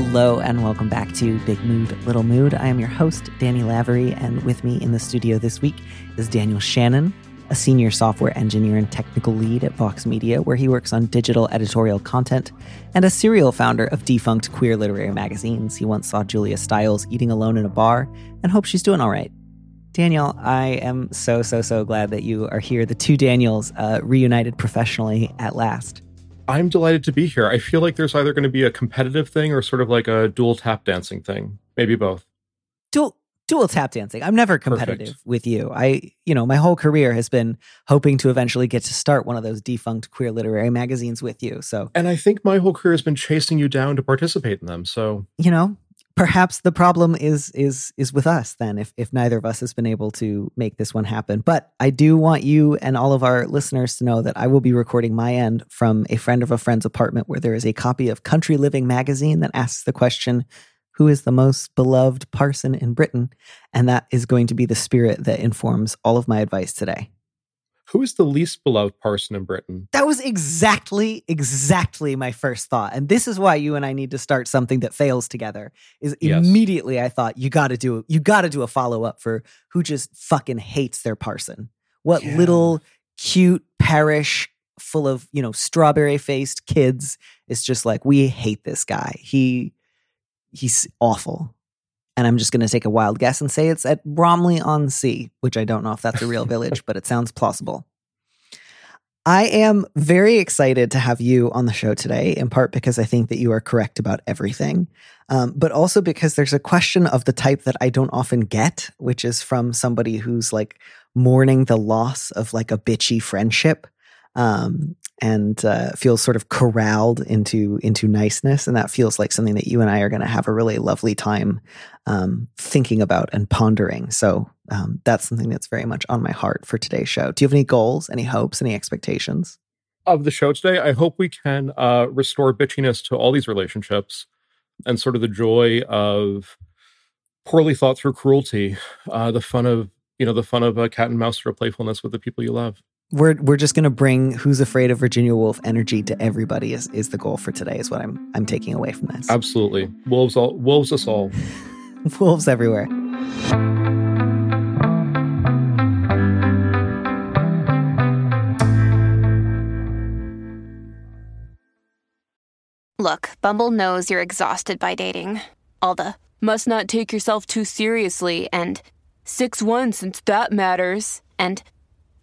Hello and welcome back to Big Mood, Little Mood. I am your host, Danny Lavery, and with me in the studio this week is Daniel Shannon, a senior software engineer and technical lead at Vox Media, where he works on digital editorial content, and a serial founder of defunct queer literary magazines. He once saw Julia Stiles eating alone in a bar and hopes she's doing all right. Daniel, I am so, so, so glad that you are here. The two Daniels uh, reunited professionally at last. I'm delighted to be here. I feel like there's either going to be a competitive thing or sort of like a dual tap dancing thing. Maybe both. Dual dual tap dancing. I'm never competitive Perfect. with you. I, you know, my whole career has been hoping to eventually get to start one of those defunct queer literary magazines with you. So, And I think my whole career has been chasing you down to participate in them. So you know, perhaps the problem is is is with us then if if neither of us has been able to make this one happen. But I do want you and all of our listeners to know that I will be recording my end from a friend of a friend's apartment where there is a copy of Country Living magazine that asks the question who is the most beloved parson in Britain? And that is going to be the spirit that informs all of my advice today. Who is the least beloved parson in Britain? That was exactly, exactly my first thought. And this is why you and I need to start something that fails together. Is Yes. immediately I thought you gotta do you gotta do a follow-up for who just fucking hates their parson. What Yeah. little cute parish full of, you know, strawberry faced kids is just like, we hate this guy. He he's awful. And I'm just gonna take a wild guess and say it's at Bromley on Sea, which I don't know if that's a real village, but it sounds plausible. I am very excited to have you on the show today, in part because I think that you are correct about everything, um, but also because there's a question of the type that I don't often get, which is from somebody who's like mourning the loss of like a bitchy friendship. Um, and uh, feels sort of corralled into into niceness, and that feels like something that you and I are going to have a really lovely time um, thinking about and pondering. So um, that's something that's very much on my heart for today's show. Do you have any goals, any hopes, any expectations? Of the show today, I hope we can uh, restore bitchiness to all these relationships and sort of the joy of poorly thought through cruelty, uh, the fun of you know the fun of a cat and mouse of playfulness with the people you love. We're we're just going to bring "Who's Afraid of Virginia Woolf" energy to everybody. Is is the goal for today? Is what I'm I'm taking away from this. Absolutely, wolves all wolves us all. Wolves everywhere. Look, Bumble knows you're exhausted by dating. All the must not take yourself too seriously and 6 1 since that matters. And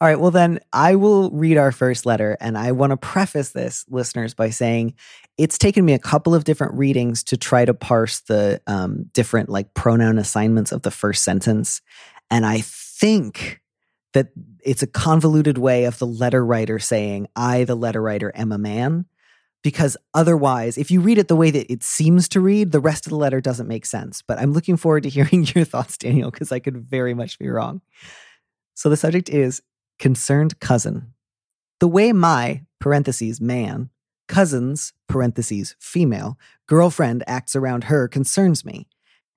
All right. Well, then I will read our first letter. And I want to preface this, listeners, by saying it's taken me a couple of different readings to try to parse the um, different like pronoun assignments of the first sentence. And I think that it's a convoluted way of the letter writer saying, I, the letter writer, am a man. Because otherwise, if you read it the way that it seems to read, the rest of the letter doesn't make sense. But I'm looking forward to hearing your thoughts, Daniel, because I could very much be wrong. So the subject is concerned cousin. The way my, parentheses, man, cousin's, parentheses, female, girlfriend acts around her concerns me.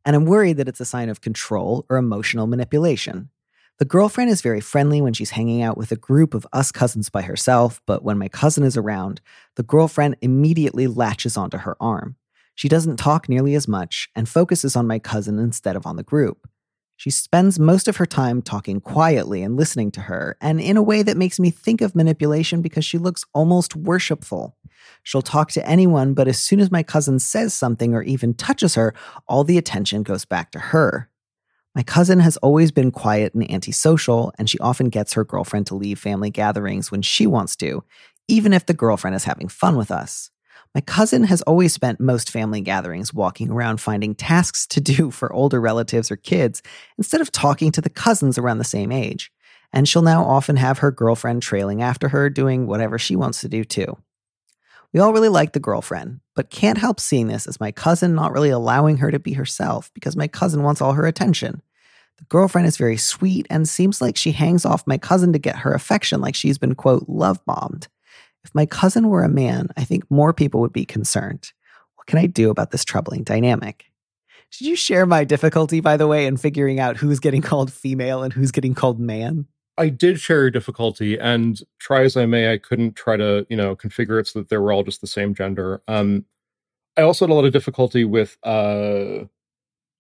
And I'm worried that it's a sign of control or emotional manipulation. The girlfriend is very friendly when she's hanging out with a group of us cousins by herself, but when my cousin is around, the girlfriend immediately latches onto her arm. She doesn't talk nearly as much and focuses on my cousin instead of on the group. She spends most of her time talking quietly and listening to her, and in a way that makes me think of manipulation because she looks almost worshipful. She'll talk to anyone, but as soon as my cousin says something or even touches her, all the attention goes back to her. My cousin has always been quiet and antisocial, and she often gets her girlfriend to leave family gatherings when she wants to, even if the girlfriend is having fun with us. My cousin has always spent most family gatherings walking around finding tasks to do for older relatives or kids instead of talking to the cousins around the same age. And she'll now often have her girlfriend trailing after her, doing whatever she wants to do too. We all really like the girlfriend, but can't help seeing this as my cousin not really allowing her to be herself because my cousin wants all her attention. The girlfriend is very sweet and seems like she hangs off my cousin to get her affection, like she's been, quote, love bombed. If my cousin were a man, I think more people would be concerned. What can I do about this troubling dynamic? Did you share my difficulty, by the way, in figuring out who's getting called female and who's getting called man? I did share your difficulty, and try as I may, I couldn't try to, you know, configure it so that they were all just the same gender. Um, I also had a lot of difficulty with uh,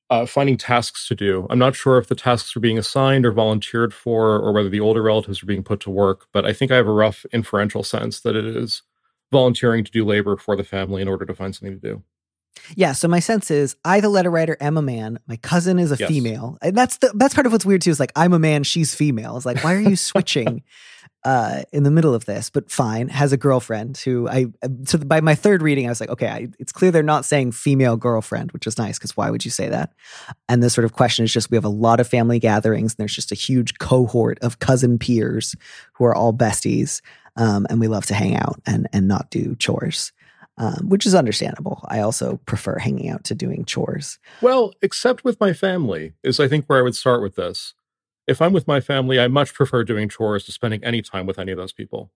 uh, finding tasks to do. I'm not sure if the tasks are being assigned or volunteered for, or whether the older relatives are being put to work. But I think I have a rough inferential sense that it is volunteering to do labor for the family in order to find something to do. Yeah, so my sense is I, the letter writer, am a man. My cousin is a Yes. female, and that's the that's part of what's weird too. Is like I'm a man, she's female. It's like why are you switching uh, in the middle of this? But fine, has a girlfriend who I so by my third reading, I was like, okay, I, it's clear they're not saying female girlfriend, which is nice because why would you say that? And the sort of question is just we have a lot of family gatherings, and there's just a huge cohort of cousin peers who are all besties, um, and we love to hang out and and not do chores um, which is understandable. I also prefer hanging out to doing chores. Well, except with my family, is I think where I would start with this. If I'm with my family, I much prefer doing chores to spending any time with any of those people.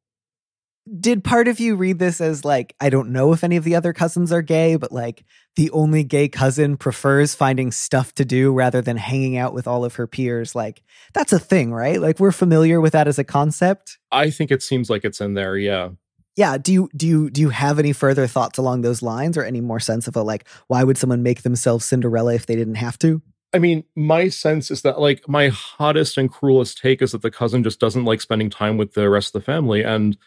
Did part of you read this as like, I don't know if any of the other cousins are gay, but like the only gay cousin prefers finding stuff to do rather than hanging out with all of her peers? Like, that's a thing, right? Like, we're familiar with that as a concept. I think it seems like it's in there, yeah. Yeah. Do you do you do you have any further thoughts along those lines, or any more sense of a like, why would someone make themselves Cinderella if they didn't have to? I mean, my sense is that like my hottest and cruelest take is that the cousin just doesn't like spending time with the rest of the family. And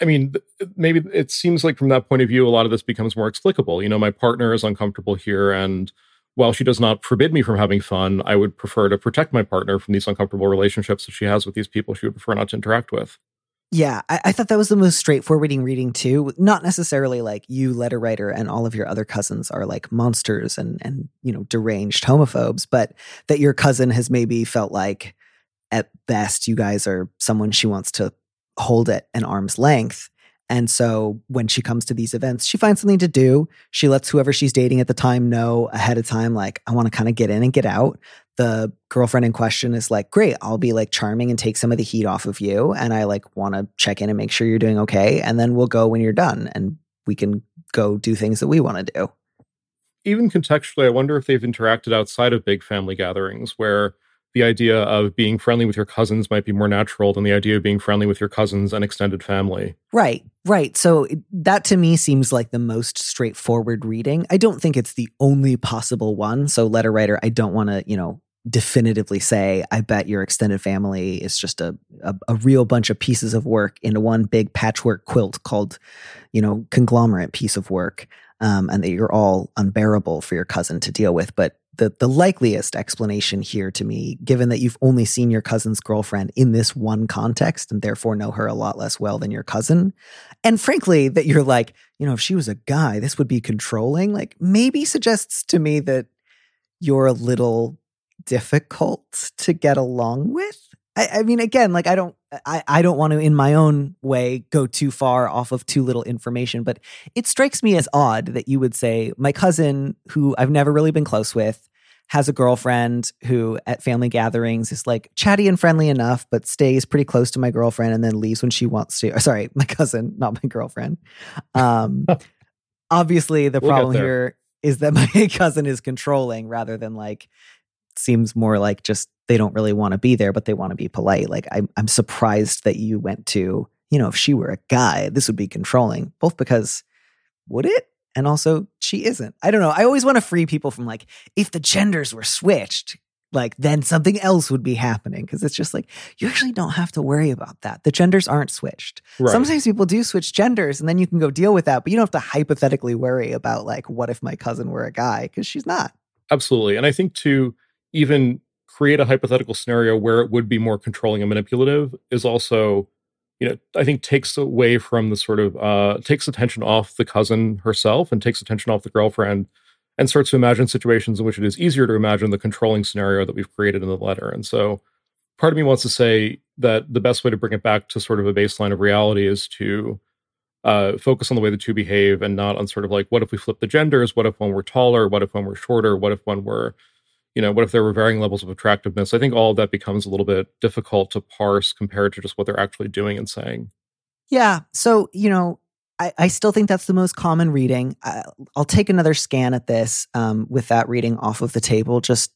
I mean, maybe it seems like from that point of view, a lot of this becomes more explicable. You know, my partner is uncomfortable here. And while she does not forbid me from having fun, I would prefer to protect my partner from these uncomfortable relationships that she has with these people she would prefer not to interact with. Yeah, I, I thought that was the most straightforward reading too. Not necessarily like you, letter writer, and all of your other cousins are like monsters and and you know deranged homophobes, but that your cousin has maybe felt like at best you guys are someone she wants to hold at an arm's length. And so when she comes to these events, she finds something to do. She lets whoever she's dating at the time know ahead of time, like, I want to kind of get in and get out. The girlfriend in question is like, Great, I'll be like charming and take some of the heat off of you. And I like want to check in and make sure you're doing okay. And then we'll go when you're done and we can go do things that we want to do. Even contextually, I wonder if they've interacted outside of big family gatherings where the idea of being friendly with your cousins might be more natural than the idea of being friendly with your cousins and extended family. Right, right. So that to me seems like the most straightforward reading. I don't think it's the only possible one. So, letter writer, I don't want to, you know, definitively say, I bet your extended family is just a, a, a real bunch of pieces of work into one big patchwork quilt called, you know, conglomerate piece of work. Um, and that you're all unbearable for your cousin to deal with. But the the likeliest explanation here to me, given that you've only seen your cousin's girlfriend in this one context and therefore know her a lot less well than your cousin, and frankly, that you're like, you know, if she was a guy, this would be controlling, like maybe suggests to me that you're a little difficult to get along with. I, I mean, again, like I don't, I, I don't want to, in my own way, go too far off of too little information. But it strikes me as odd that you would say my cousin, who I've never really been close with, has a girlfriend who at family gatherings is like chatty and friendly enough, but stays pretty close to my girlfriend and then leaves when she wants to. Sorry, my cousin, not my girlfriend. Um, obviously, the We'll problem here is that my cousin is controlling rather than like seems more like just they don't really want to be there, but they want to be polite. Like I'm, I'm surprised that you went to, you know, if she were a guy, this would be controlling, both because would it? And also, she isn't. I don't know. I always want to free people from like, if the genders were switched, like then something else would be happening. Cause it's just like, you actually don't have to worry about that. The genders aren't switched. Right. Sometimes people do switch genders and then you can go deal with that, but you don't have to hypothetically worry about like, what if my cousin were a guy? Cause she's not. Absolutely. And I think to even create a hypothetical scenario where it would be more controlling and manipulative is also, you know, I think takes away from the sort of uh takes attention off the cousin herself and takes attention off the girlfriend and starts to imagine situations in which it is easier to imagine the controlling scenario that we've created in the letter. And so part of me wants to say that the best way to bring it back to sort of a baseline of reality is to uh, focus on the way the two behave and not on sort of like what if we flip the genders? What if one were taller? What if one were shorter? What if one were you know what if there were varying levels of attractiveness i think all of that becomes a little bit difficult to parse compared to just what they're actually doing and saying Yeah. So, you know, I, I still think that's the most common reading. I, I'll take another scan at this um, with that reading off of the table, just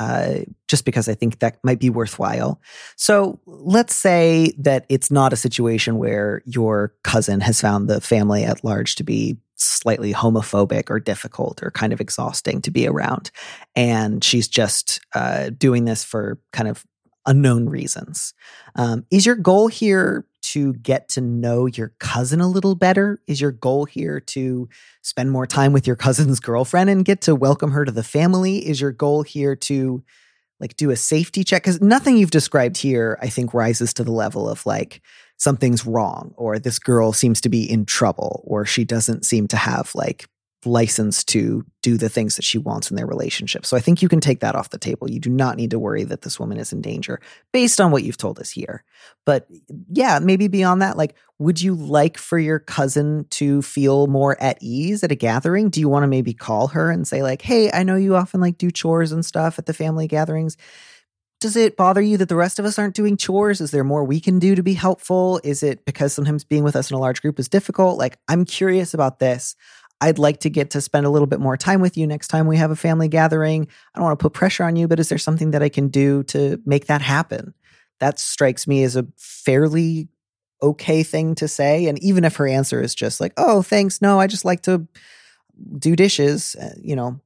uh, just because I think that might be worthwhile. So let's say that it's not a situation where your cousin has found the family at large to be slightly homophobic or difficult or kind of exhausting to be around. And she's just uh, doing this for kind of unknown reasons. Um, is your goal here to get to know your cousin a little better? Is your goal here to spend more time with your cousin's girlfriend and get to welcome her to the family? Is your goal here to like do a safety check? Because nothing you've described here, I think, rises to the level of like something's wrong or this girl seems to be in trouble or she doesn't seem to have like license to do the things that she wants in their relationship. So I think you can take that off the table. You do not need to worry that this woman is in danger based on what you've told us here. But yeah, maybe beyond that, like, would you like for your cousin to feel more at ease at a gathering? Do you want to maybe call her and say, like, hey, I know you often like do chores and stuff at the family gatherings. Does it bother you that the rest of us aren't doing chores? Is there more we can do to be helpful? Is it because sometimes being with us in a large group is difficult? Like, I'm curious about this. I'd like to get to spend a little bit more time with you next time we have a family gathering. I don't want to put pressure on you, but is there something that I can do to make that happen? That strikes me as a fairly okay thing to say. And even if her answer is just like, oh, thanks, no, I just like to do dishes, uh, you know,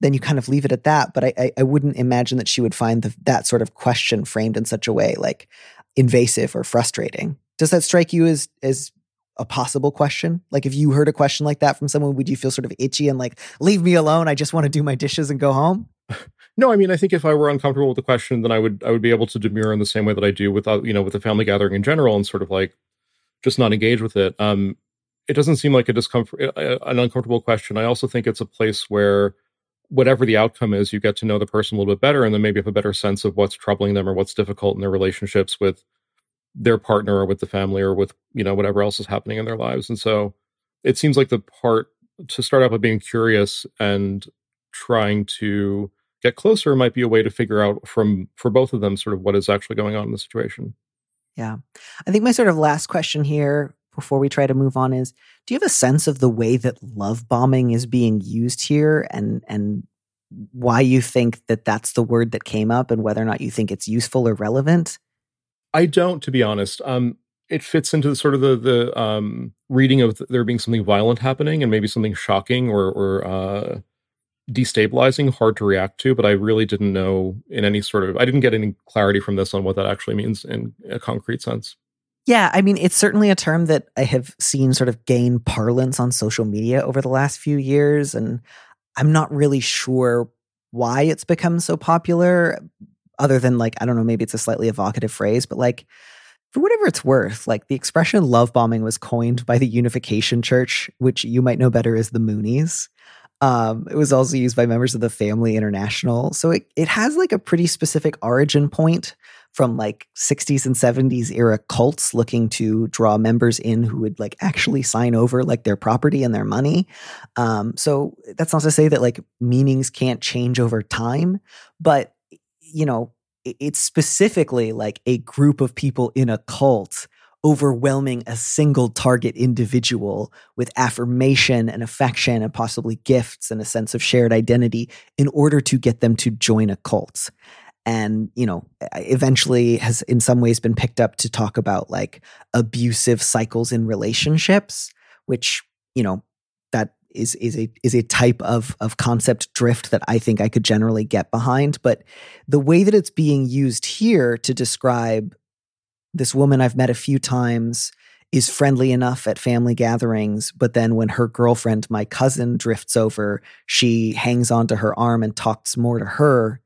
then you kind of leave it at that. But I, I, I wouldn't imagine that she would find the, that sort of question framed in such a way like invasive or frustrating. Does that strike you as as a possible question? Like if you heard a question like that from someone, would you feel sort of itchy and like, leave me alone? I just want to do my dishes and go home? no i mean i think if i were uncomfortable with the question then i would i would be able to demur in the same way that i do with uh, you know with the family gathering in general and sort of like just not engage with it um it doesn't seem like a discomfort uh, an uncomfortable question i also think it's a place where whatever the outcome is you get to know the person a little bit better and then maybe have a better sense of what's troubling them or what's difficult in their relationships with their partner or with the family or with you know whatever else is happening in their lives and so it seems like the part to start out by being curious and trying to get closer might be a way to figure out from for both of them sort of what is actually going on in the situation Yeah. I think my sort of last question here before we try to move on is do you have a sense of the way that love bombing is being used here and and why you think that that's the word that came up and whether or not you think it's useful or relevant? i don't to be honest um it fits into the sort of the the um reading of there being something violent happening and maybe something shocking or or uh destabilizing hard to react to but i really didn't know in any sort of i didn't get any clarity from this on what that actually means in a concrete sense Yeah, I mean, it's certainly a term that I have seen sort of gain parlance on social media over the last few years. And I'm not really sure why it's become so popular, other than like, I don't know, maybe it's a slightly evocative phrase, but like, for whatever it's worth, like the expression love bombing was coined by the Unification Church, which you might know better as the Moonies. Um, it was also used by members of the Family International. So it, it has like a pretty specific origin point from like 60s and 70s era cults looking to draw members in who would like actually sign over like their property and their money. Um, so that's not to say that like meanings can't change over time, but you know, it's specifically like a group of people in a cult overwhelming a single target individual with affirmation and affection and possibly gifts and a sense of shared identity in order to get them to join a cult and you know eventually has in some ways been picked up to talk about like abusive cycles in relationships which you know that is is a is a type of of concept drift that I think I could generally get behind but the way that it's being used here to describe this woman I've met a few times is friendly enough at family gatherings, but then when her girlfriend, my cousin, drifts over, she hangs onto her arm and talks more to her.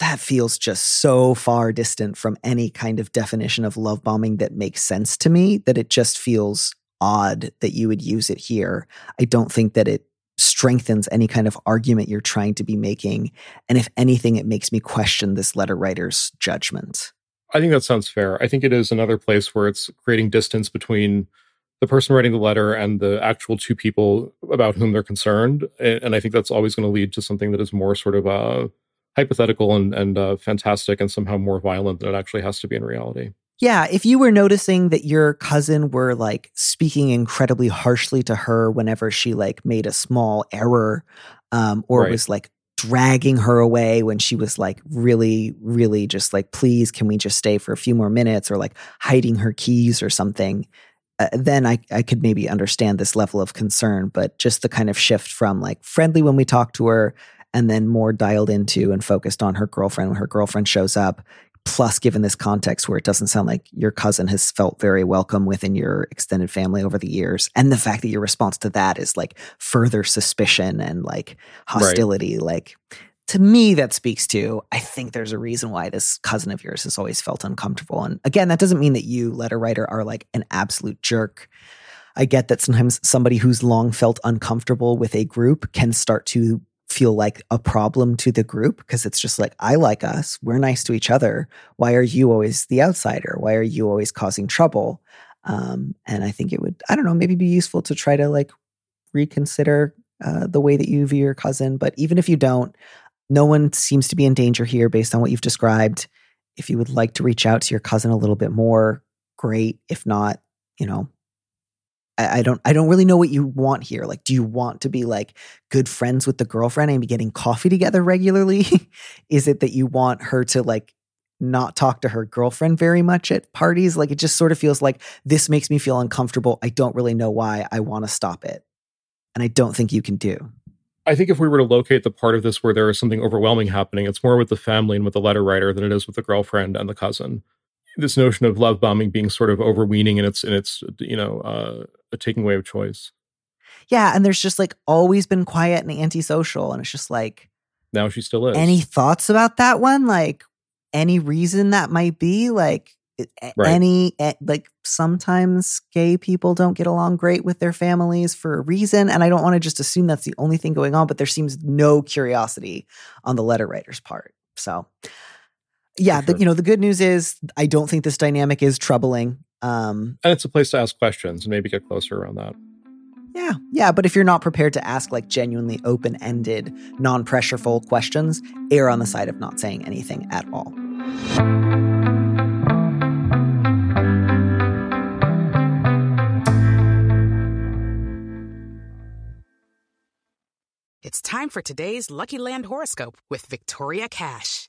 That feels just so far distant from any kind of definition of love bombing that makes sense to me that it just feels odd that you would use it here. I don't think that it strengthens any kind of argument you're trying to be making. And if anything, it makes me question this letter writer's judgment. I think that sounds fair. I think it is another place where it's creating distance between the person writing the letter and the actual two people about whom they're concerned. And I think that's always going to lead to something that is more sort of uh, hypothetical and, and uh, fantastic and somehow more violent than it actually has to be in reality. Yeah, if you were noticing that your cousin were like speaking incredibly harshly to her whenever she like made a small error um, or right. was like dragging her away when she was like really, really just like, please, can we just stay for a few more minutes or like hiding her keys or something. Uh, then I, I could maybe understand this level of concern, but just the kind of shift from like friendly when we talk to her and then more dialed into and focused on her girlfriend when her girlfriend shows up plus given this context where it doesn't sound like your cousin has felt very welcome within your extended family over the years and the fact that your response to that is like further suspicion and like hostility right. like to me that speaks to i think there's a reason why this cousin of yours has always felt uncomfortable and again that doesn't mean that you letter writer are like an absolute jerk i get that sometimes somebody who's long felt uncomfortable with a group can start to feel like a problem to the group because it's just like I like us, we're nice to each other. Why are you always the outsider? Why are you always causing trouble? Um, and I think it would I don't know maybe be useful to try to like reconsider uh, the way that you view your cousin. But even if you don't, no one seems to be in danger here based on what you've described. If you would like to reach out to your cousin a little bit more, great. If not, you know, I, don't I don't really know what you want here. Like, do you want to be like good friends with the girlfriend and be getting coffee together regularly? Is it that you want her to like not talk to her girlfriend very much at parties? Like it just sort of feels like this makes me feel uncomfortable. I don't really know why. I want to stop it. And I don't think you can do. I think if we were to locate the part of this where there is something overwhelming happening, it's more with the family and with the letter writer than it is with the girlfriend and the cousin this notion of love bombing being sort of overweening and it's and it's you know uh, a taking away of choice. Yeah, and there's just like always been quiet and antisocial, and it's just like now she still is. Any thoughts about that one? Like any reason that might be? Like right. any like sometimes gay people don't get along great with their families for a reason, and I don't want to just assume that's the only thing going on, but there seems no curiosity on the letter writer's part. So yeah, sure. the, you know, the good news is I don't think this dynamic is troubling. Um, and it's a place to ask questions and maybe get closer around that. Yeah, yeah, but if you're not prepared to ask like genuinely open ended, non pressureful questions, err on the side of not saying anything at all. It's time for today's Lucky Land horoscope with Victoria Cash.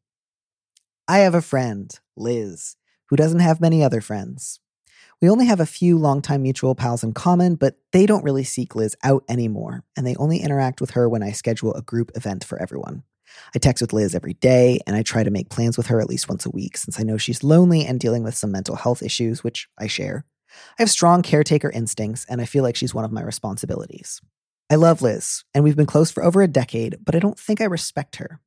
I have a friend, Liz, who doesn't have many other friends. We only have a few longtime mutual pals in common, but they don't really seek Liz out anymore, and they only interact with her when I schedule a group event for everyone. I text with Liz every day, and I try to make plans with her at least once a week since I know she's lonely and dealing with some mental health issues, which I share. I have strong caretaker instincts, and I feel like she's one of my responsibilities. I love Liz, and we've been close for over a decade, but I don't think I respect her.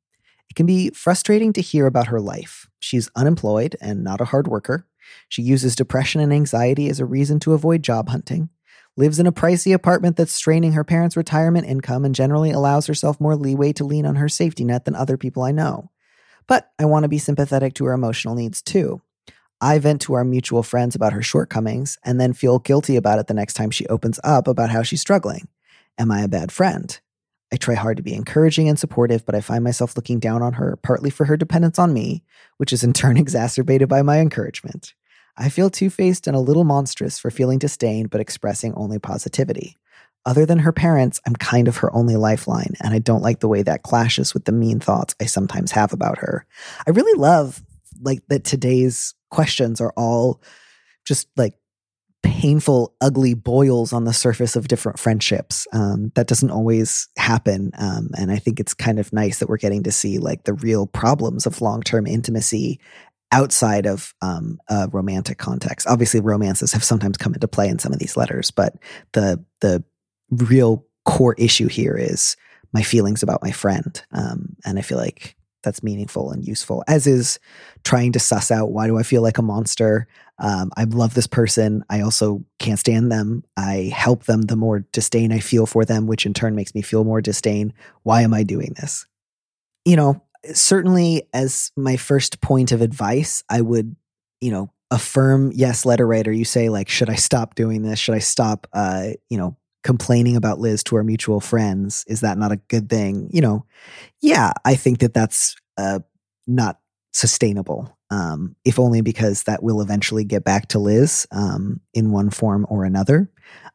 It can be frustrating to hear about her life. She's unemployed and not a hard worker. She uses depression and anxiety as a reason to avoid job hunting, lives in a pricey apartment that's straining her parents' retirement income, and generally allows herself more leeway to lean on her safety net than other people I know. But I want to be sympathetic to her emotional needs too. I vent to our mutual friends about her shortcomings and then feel guilty about it the next time she opens up about how she's struggling. Am I a bad friend? I try hard to be encouraging and supportive, but I find myself looking down on her, partly for her dependence on me, which is in turn exacerbated by my encouragement. I feel two faced and a little monstrous for feeling disdain but expressing only positivity. Other than her parents, I'm kind of her only lifeline, and I don't like the way that clashes with the mean thoughts I sometimes have about her. I really love like that today's questions are all just like painful, ugly boils on the surface of different friendships. Um, that doesn't always happen. Um, and I think it's kind of nice that we're getting to see like the real problems of long term intimacy outside of um, a romantic context. Obviously, romances have sometimes come into play in some of these letters, but the the real core issue here is my feelings about my friend, um, and I feel like that's meaningful and useful. As is trying to suss out why do I feel like a monster. Um, I love this person. I also can't stand them. I help them the more disdain I feel for them, which in turn makes me feel more disdain. Why am I doing this? You know, certainly as my first point of advice, I would, you know, affirm, yes, letter writer, you say like, should I stop doing this? Should I stop, uh, you know, complaining about Liz to our mutual friends? Is that not a good thing? You know, yeah, I think that that's uh, not sustainable. Um, if only because that will eventually get back to Liz um, in one form or another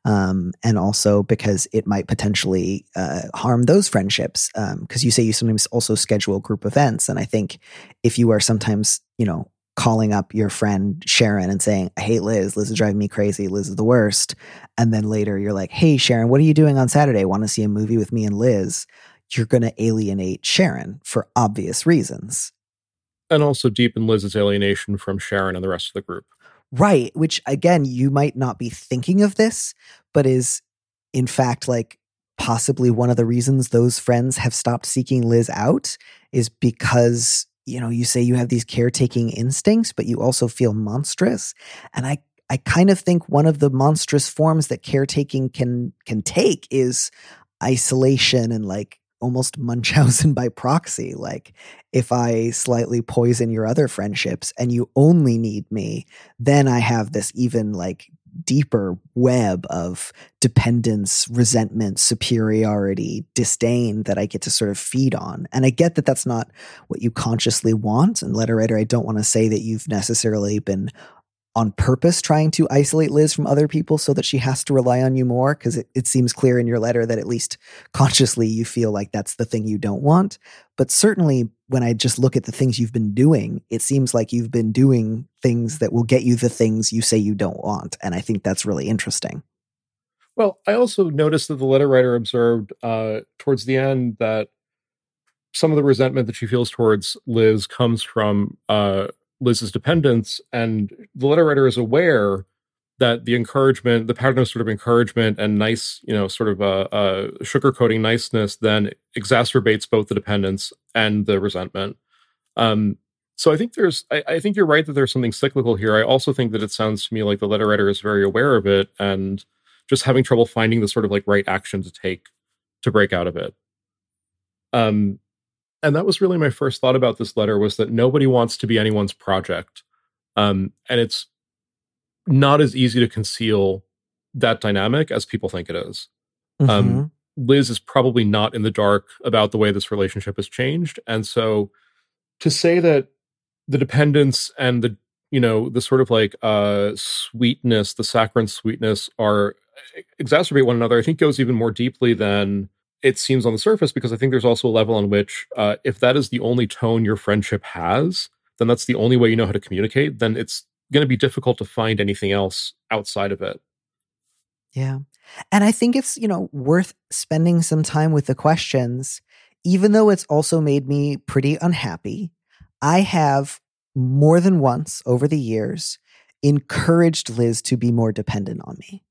um, and also because it might potentially uh, harm those friendships. Because um, you say you sometimes also schedule group events, and I think if you are sometimes, you know, calling up your friend Sharon and saying, I hate Liz. Liz is driving me crazy. Liz is the worst. And then later you're like, hey, Sharon, what are you doing on Saturday? Want to see a movie with me and Liz? You're going to alienate Sharon for obvious reasons. And also deepen Liz's alienation from Sharon and the rest of the group. Right. Which again, you might not be thinking of this, but is in fact like possibly one of the reasons those friends have stopped seeking Liz out is because, you know, you say you have these caretaking instincts, but you also feel monstrous. And I I kind of think one of the monstrous forms that caretaking can can take is isolation and like almost Munchausen by proxy. Like, if I slightly poison your other friendships and you only need me, then I have this even like deeper web of dependence, resentment, superiority, disdain that I get to sort of feed on. And I get that that's not what you consciously want. And letter writer, I don't want to say that you've necessarily been on purpose trying to isolate Liz from other people so that she has to rely on you more? Because it, it seems clear in your letter that at least consciously you feel like that's the thing you don't want. But certainly when I just look at the things you've been doing, it seems like you've been doing things that will get you the things you say you don't want. And I think that's really interesting. Well, I also noticed that the letter writer observed uh, towards the end that some of the resentment that she feels towards Liz comes from uh, Liz's dependence, and the letter writer is aware that the encouragement, the pattern of sort of encouragement and nice, you know, sort of uh, uh, sugarcoating niceness, then exacerbates both the dependence and the resentment. Um, so I think there's, I, I, think you're right that there's something cyclical here. I also think that it sounds to me like the letter writer is very aware of it and just having trouble finding the sort of like right action to take to break out of it. Um, and that was really my first thought about this letter was that nobody wants to be anyone's project um, and it's not as easy to conceal that dynamic as people think it is. Um, mm-hmm. Um, liz is probably not in the dark about the way this relationship has changed and so to say that the dependence and the you know the sort of like uh sweetness the saccharine sweetness are exacerbate one another i think goes even more deeply than it seems on the surface because I think there's also a level on which uh, if that is the only tone your friendship has, then that's the only way you know how to communicate. Then it's going to be difficult to find anything else outside of it. Yeah. And I think it's, you know, worth spending some time with the questions even though it's also made me pretty unhappy, I have more than once over the years encouraged Liz to be more dependent on me.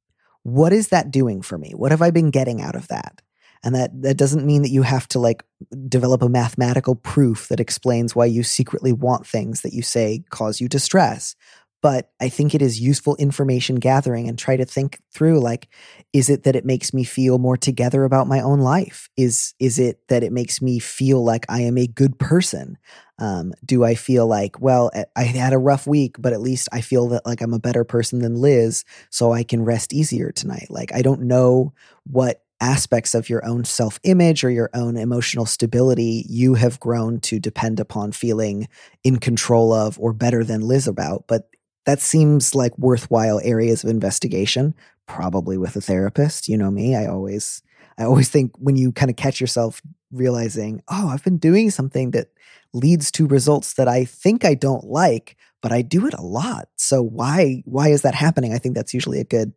What is that doing for me? What have I been getting out of that? And that, that doesn't mean that you have to like develop a mathematical proof that explains why you secretly want things that you say cause you distress. But I think it is useful information gathering and try to think through like is it that it makes me feel more together about my own life? Is is it that it makes me feel like I am a good person? Um, do I feel like well I had a rough week but at least I feel that like I'm a better person than Liz so I can rest easier tonight? Like I don't know what aspects of your own self image or your own emotional stability you have grown to depend upon feeling in control of or better than Liz about. But that seems like worthwhile areas of investigation probably with a therapist you know me i always i always think when you kind of catch yourself realizing oh i've been doing something that leads to results that i think i don't like but i do it a lot so why why is that happening i think that's usually a good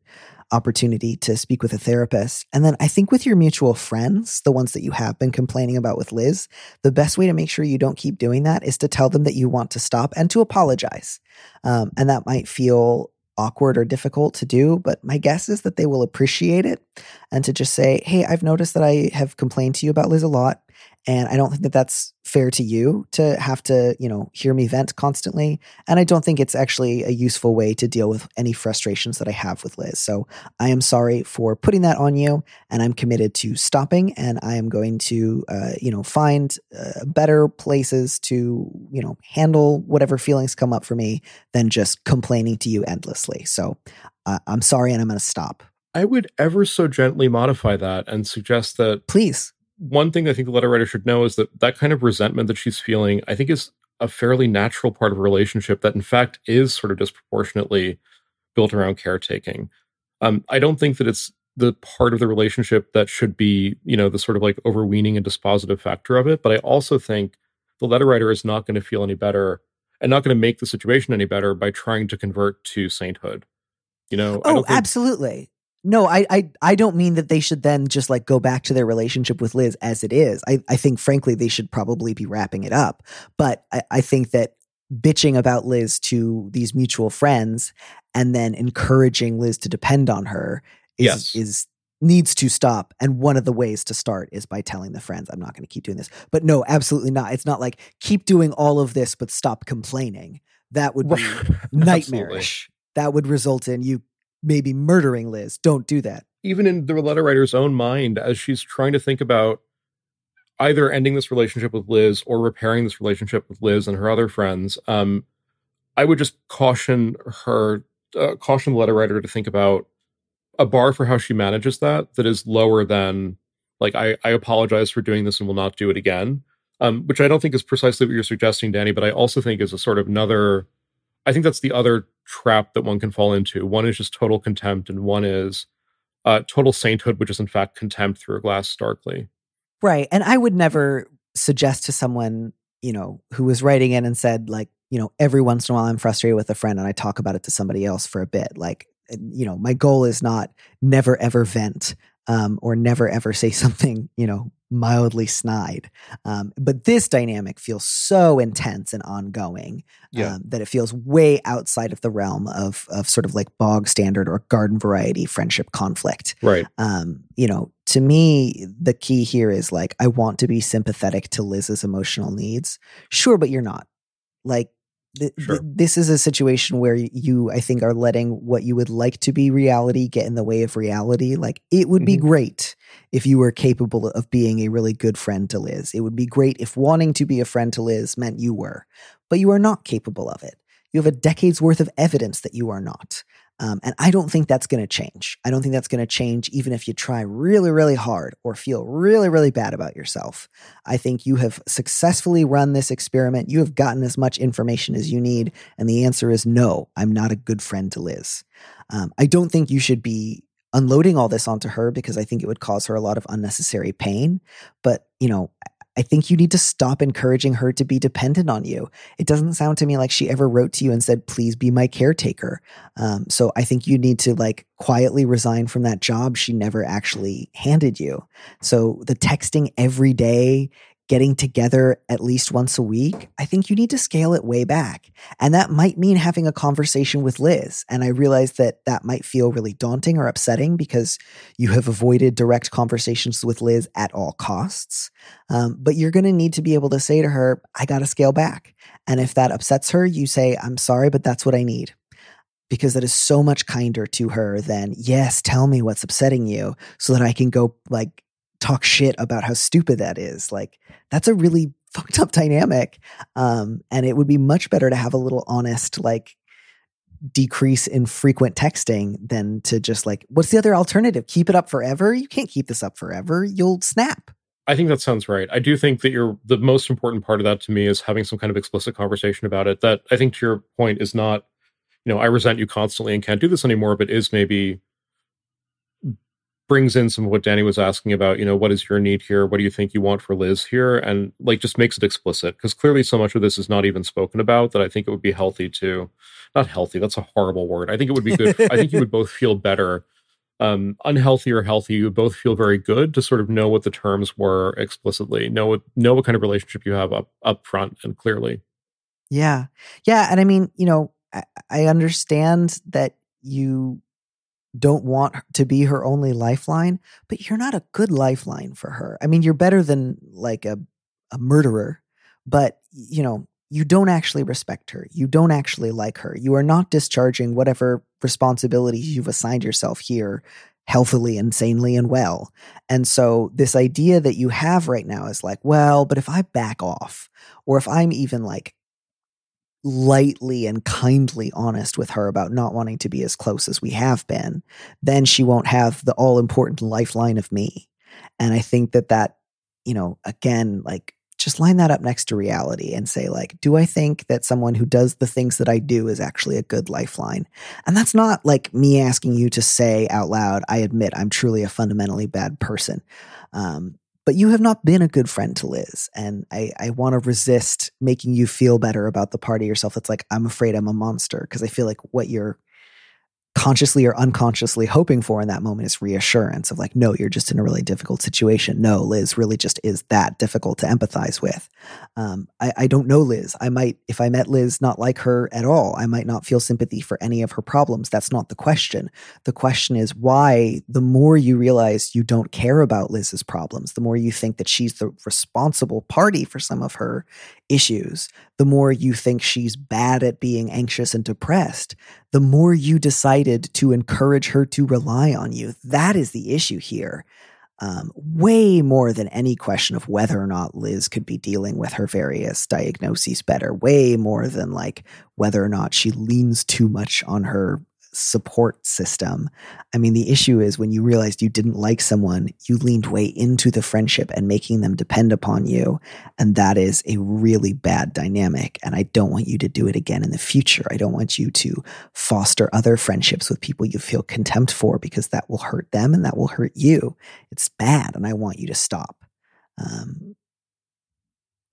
opportunity to speak with a therapist. And then I think with your mutual friends, the ones that you have been complaining about with Liz, the best way to make sure you don't keep doing that is to tell them that you want to stop and to apologize. Um, and that might feel awkward or difficult to do, but my guess is that they will appreciate it and to just say, Hey, I've noticed that I have complained to you about Liz a lot. And I don't think that that's fair to you to have to, you know, hear me vent constantly. And I don't think it's actually a useful way to deal with any frustrations that I have with Liz. So I am sorry for putting that on you. And I'm committed to stopping. And I am going to, uh, you know, find uh, better places to, you know, handle whatever feelings come up for me than just complaining to you endlessly. So uh, I'm sorry and I'm going to stop. I would ever so gently modify that and suggest that. Please one thing I think the letter writer should know is that that kind of resentment that she's feeling, I think, is a fairly natural part of a relationship that, in fact, is sort of disproportionately built around caretaking. Um, I don't think that it's the part of the relationship that should be, you know, the sort of like overweening and dispositive factor of it. But I also think the letter writer is not going to feel any better and not going to make the situation any better by trying to convert to sainthood. You know? Oh, think, absolutely. No, I, I I don't mean that they should then just like go back to their relationship with Liz as it is. I, I think frankly they should probably be wrapping it up. But I, I think that bitching about Liz to these mutual friends and then encouraging Liz to depend on her is yes. is needs to stop. And one of the ways to start is by telling the friends, I'm not going to keep doing this. But no, absolutely not. It's not like keep doing all of this, but stop complaining. That would be nightmarish. That would result in you maybe murdering Liz. Don't do that. Even in the letter writer's own mind, as she's trying to think about either ending this relationship with Liz or repairing this relationship with Liz and her other friends, um, I would just caution her, uh, caution the letter writer to think about a bar for how she manages that that is lower than like I, I apologize for doing this and will not do it again. Um, which I don't think is precisely what you're suggesting, Danny, but I also think is a sort of another I think that's the other trap that one can fall into. One is just total contempt, and one is uh, total sainthood, which is in fact contempt through a glass darkly. Right. And I would never suggest to someone, you know, who was writing in and said, like, you know, every once in a while I'm frustrated with a friend and I talk about it to somebody else for a bit. Like, you know, my goal is not never ever vent um, or never ever say something, you know, mildly snide. Um, but this dynamic feels so intense and ongoing yeah. um, that it feels way outside of the realm of of sort of like bog standard or garden variety friendship conflict. Right. Um, you know, to me, the key here is like I want to be sympathetic to Liz's emotional needs. Sure, but you're not. Like Th- sure. th- this is a situation where you, I think, are letting what you would like to be reality get in the way of reality. Like, it would be Mhm. great if you were capable of being a really good friend to Liz. It would be great if wanting to be a friend to Liz meant you were, but you are not capable of it. You have a decade's worth of evidence that you are not. Um, and I don't think that's going to change. I don't think that's going to change even if you try really, really hard or feel really, really bad about yourself. I think you have successfully run this experiment. You have gotten as much information as you need. And the answer is no, I'm not a good friend to Liz. Um, I don't think you should be unloading all this onto her because I think it would cause her a lot of unnecessary pain. But, you know, I think you need to stop encouraging her to be dependent on you. It doesn't sound to me like she ever wrote to you and said, please be my caretaker. Um, so I think you need to like quietly resign from that job she never actually handed you. So the texting every day getting together at least once a week, I think you need to scale it way back. And that might mean having a conversation with Liz. And I realize that that might feel really daunting or upsetting because you have avoided direct conversations with Liz at all costs. Um, but you're going to need to be able to say to her, I got to scale back. And if that upsets her, you say, I'm sorry, but that's what I need because that is so much kinder to her than, yes, tell me what's upsetting you so that I can go like talk shit about how stupid that is. Like that's a really fucked up dynamic. Um, and it would be much better to have a little honest, like decrease in frequent texting than to just like, what's the other alternative? Keep it up forever? You can't keep this up forever. You'll snap. I think that sounds right. I do think that you're the most important part of that to me is having some kind of explicit conversation about it. That I think to your point is not, you know, I resent you constantly and can't do this anymore, but is maybe brings in some of what Danny was asking about, you know, what is your need here? What do you think you want for Liz here? And like just makes it explicit because clearly so much of this is not even spoken about that I think it would be healthy to, not healthy, that's a horrible word. I think it would be good. I think you would both feel better. Um, unhealthy or healthy, you both feel very good to sort of know what the terms were explicitly, know what know what kind of relationship you have up up front and clearly. Yeah, yeah, and I mean, you know, I, I understand that you don't want to be her only lifeline, but you're not a good lifeline for her. I mean, you're better than like a, a murderer, but you know, you don't actually respect her. You don't actually like her. You are not discharging whatever responsibilities you've assigned yourself here healthily and sanely and well. And so this idea that you have right now is like, well, but if I back off, or if I'm even like lightly and kindly honest with her about not wanting to be as close as we have been, then she won't have the all important lifeline of me. And I think that that, you know, again, like just line that up next to reality and say like do i think that someone who does the things that i do is actually a good lifeline and that's not like me asking you to say out loud i admit i'm truly a fundamentally bad person um, but you have not been a good friend to Liz. And I, I want to resist making you feel better about the part of yourself that's like, I'm afraid I'm a monster. Because I feel like what you're consciously or unconsciously hoping for in that moment is reassurance of like, no, you're just in a really difficult situation. No, Liz really just is that difficult to empathize with. Um, I, I don't know Liz. I might, if I met Liz, not like her at all. I might not feel sympathy for any of her problems. That's not the question. The question is why the more you realize you don't care about Liz's problems, the more you think that she's the responsible party for some of her issues, the more you think she's bad at being anxious and depressed, the more you decided to encourage her to rely on you. That is the issue here. Um, way more than any question of whether or not Liz could be dealing with her various diagnoses better, way more than like whether or not she leans too much on her support system. I mean, the issue is when you realized you didn't like someone, you leaned way into the friendship and making them depend upon you. And that is a really bad dynamic. And I don't want you to do it again in the future. I don't want you to foster other friendships with people you feel contempt for because that will hurt them and that will hurt you. It's bad. And I want you to stop. Um,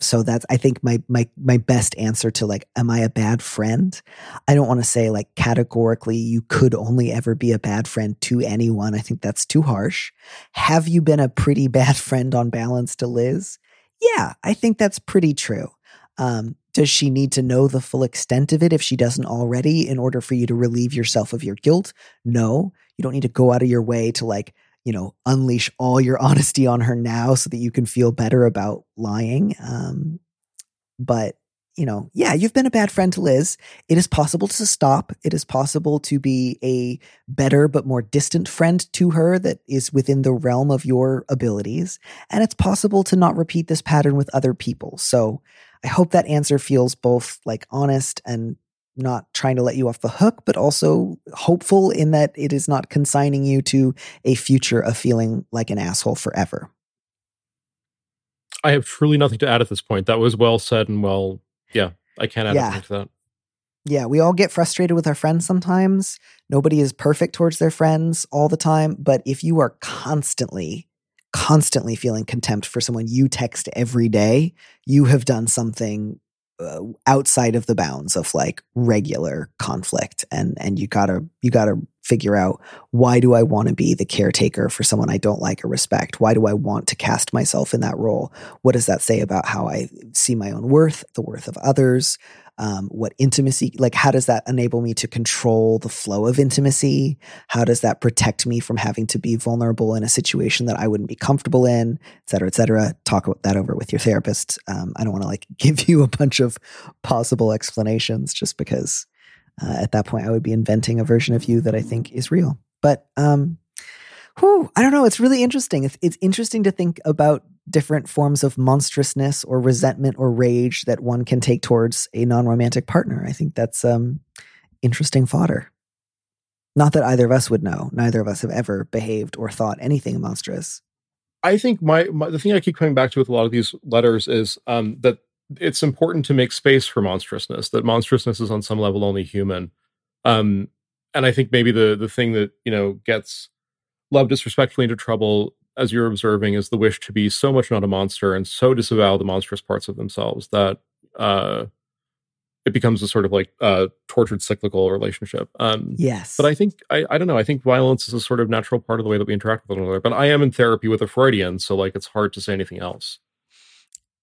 so that's i think my my my best answer to like am i a bad friend? I don't want to say like categorically you could only ever be a bad friend to anyone. I think that's too harsh. Have you been a pretty bad friend on balance to liz? Yeah i think that's pretty true. Um, does she need to know the full extent of it if she doesn't already in order for you to relieve yourself of your guilt? No. You don't need to go out of your way to like you know, unleash all your honesty on her now so that you can feel better about lying. Um, but you know, yeah, you've been a bad friend to Liz. It is possible to stop. It is possible to be a better but more distant friend to her that is within the realm of your abilities. And it's possible to not repeat this pattern with other people. So I hope that answer feels both like honest and not trying to let you off the hook, but also hopeful in that it is not consigning you to a future of feeling like an asshole forever. I have truly nothing to add at this point. That was well said and well, yeah, I can't add yeah. anything to that. Yeah, we all get frustrated with our friends sometimes. Nobody is perfect towards their friends all the time. But if you are constantly, constantly feeling contempt for someone you text every day, you have done something uh, outside of the bounds of like regular conflict and and you got to you got to figure out why do I want to be the caretaker for someone I don't like or respect? Why do I want to cast myself in that role? What does that say about how I see my own worth, the worth of others? Um, what intimacy like how does that enable me to control the flow of intimacy? How does that protect me from having to be vulnerable in a situation that i wouldn't be comfortable in et cetera et cetera? Talk that over with your therapist. Um, i don't want to like give you a bunch of possible explanations just because uh, at that point i would be inventing a version of you that i think is real. But um whew, i don't know it's really interesting. It's, it's interesting to think about different forms of monstrousness or resentment or rage that one can take towards a non-romantic partner. I think that's um, interesting fodder. Not that either of us would know. Neither of us have ever behaved or thought anything monstrous. I think my, my the thing I keep coming back to with a lot of these letters is um, that it's important to make space for monstrousness. That monstrousness is on some level only human, um, and I think maybe the the thing that you know gets love disrespectfully into trouble as you're observing, is the wish to be so much not a monster and so disavow the monstrous parts of themselves that uh, it becomes a sort of like uh, tortured cyclical relationship. Um, yes. But I think, I, I don't know, I think violence is a sort of natural part of the way that we interact with one another. But I am in therapy with a Freudian, so like it's hard to say anything else.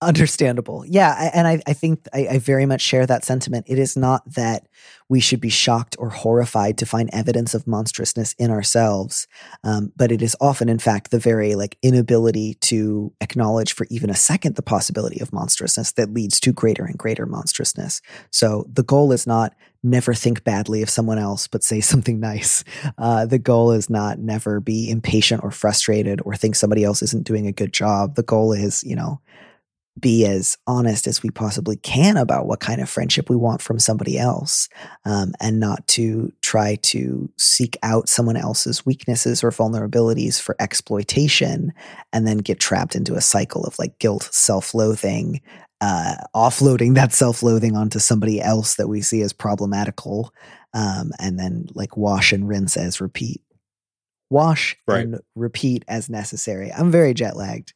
Understandable. Yeah. And I, I think I, I, very much share that sentiment. It is not that we should be shocked or horrified to find evidence of monstrousness in ourselves. Um, but it is often, in fact, the very like inability to acknowledge for even a second the possibility of monstrousness that leads to greater and greater monstrousness. So the goal is not never think badly of someone else, but say something nice. Uh, the goal is not never be impatient or frustrated or think somebody else isn't doing a good job. The goal is, you know, be as honest as we possibly can about what kind of friendship we want from somebody else um, and not to try to seek out someone else's weaknesses or vulnerabilities for exploitation and then get trapped into a cycle of like guilt self-loathing uh, offloading that self-loathing onto somebody else that we see as problematical um, and then like wash and rinse as repeat. Wash right. and repeat as necessary. I'm very jet lagged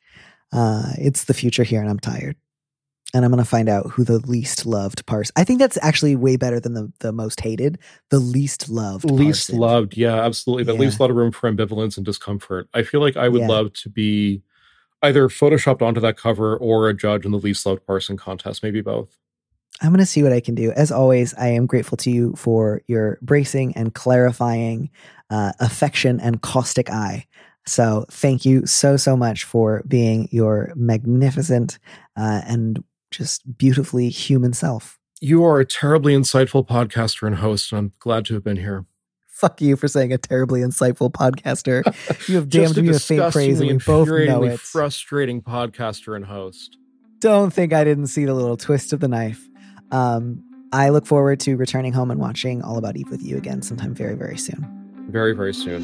uh, it's the future here, and I'm tired. And I'm going to find out who the least loved person. I think that's actually way better than the, the most hated. The least loved. Least person. loved, yeah, absolutely. That yeah. leaves a lot of room for ambivalence and discomfort. I feel like I would yeah. love to be either photoshopped onto that cover or a judge in the least loved person contest, maybe both. I'm going to see what I can do. As always, I am grateful to you for your bracing and clarifying uh, affection and caustic eye so thank you so, so much for being your magnificent uh, and just beautifully human self. You are a terribly insightful podcaster and host, and I'm glad to have been here. Fuck you for saying a terribly insightful podcaster. You have damned me with faint praise, and we both know it. Frustrating podcaster and host. Don't think I didn't see the little twist of the knife. Um, I look forward to returning home and watching All About Eve with you again sometime very, very soon. Very, very soon.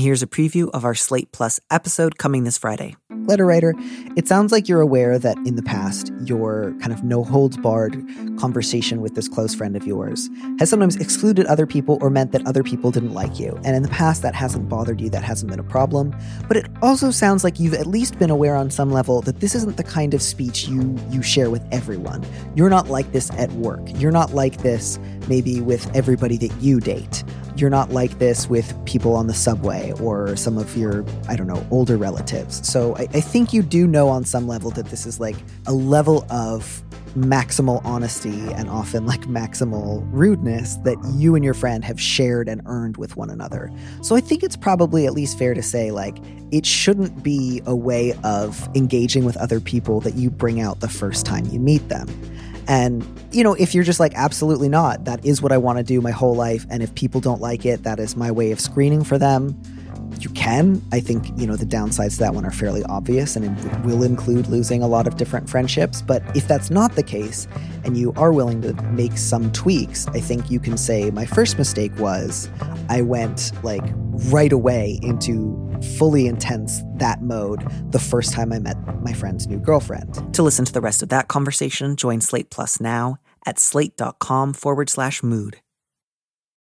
Here's a preview of our Slate Plus episode coming this Friday. letter writer, it sounds like you're aware that in the past, your kind of no holds barred conversation with this close friend of yours has sometimes excluded other people or meant that other people didn't like you. And in the past, that hasn't bothered you, that hasn't been a problem. But it also sounds like you've at least been aware on some level that this isn't the kind of speech you you share with everyone. You're not like this at work. You're not like this maybe with everybody that you date. You're not like this with people on the subway or some of your, I don't know, older relatives. So I, I think you do know on some level that this is like a level of maximal honesty and often like maximal rudeness that you and your friend have shared and earned with one another. So I think it's probably at least fair to say like it shouldn't be a way of engaging with other people that you bring out the first time you meet them. And, you know, if you're just like, absolutely not, that is what I want to do my whole life. And if people don't like it, that is my way of screening for them. You can. I think, you know, the downsides to that one are fairly obvious and it will include losing a lot of different friendships. But if that's not the case and you are willing to make some tweaks, I think you can say, my first mistake was I went like right away into fully intense that mode the first time I met my friend's new girlfriend. To listen to the rest of that conversation, join Slate Plus now at slate.com forward slash mood.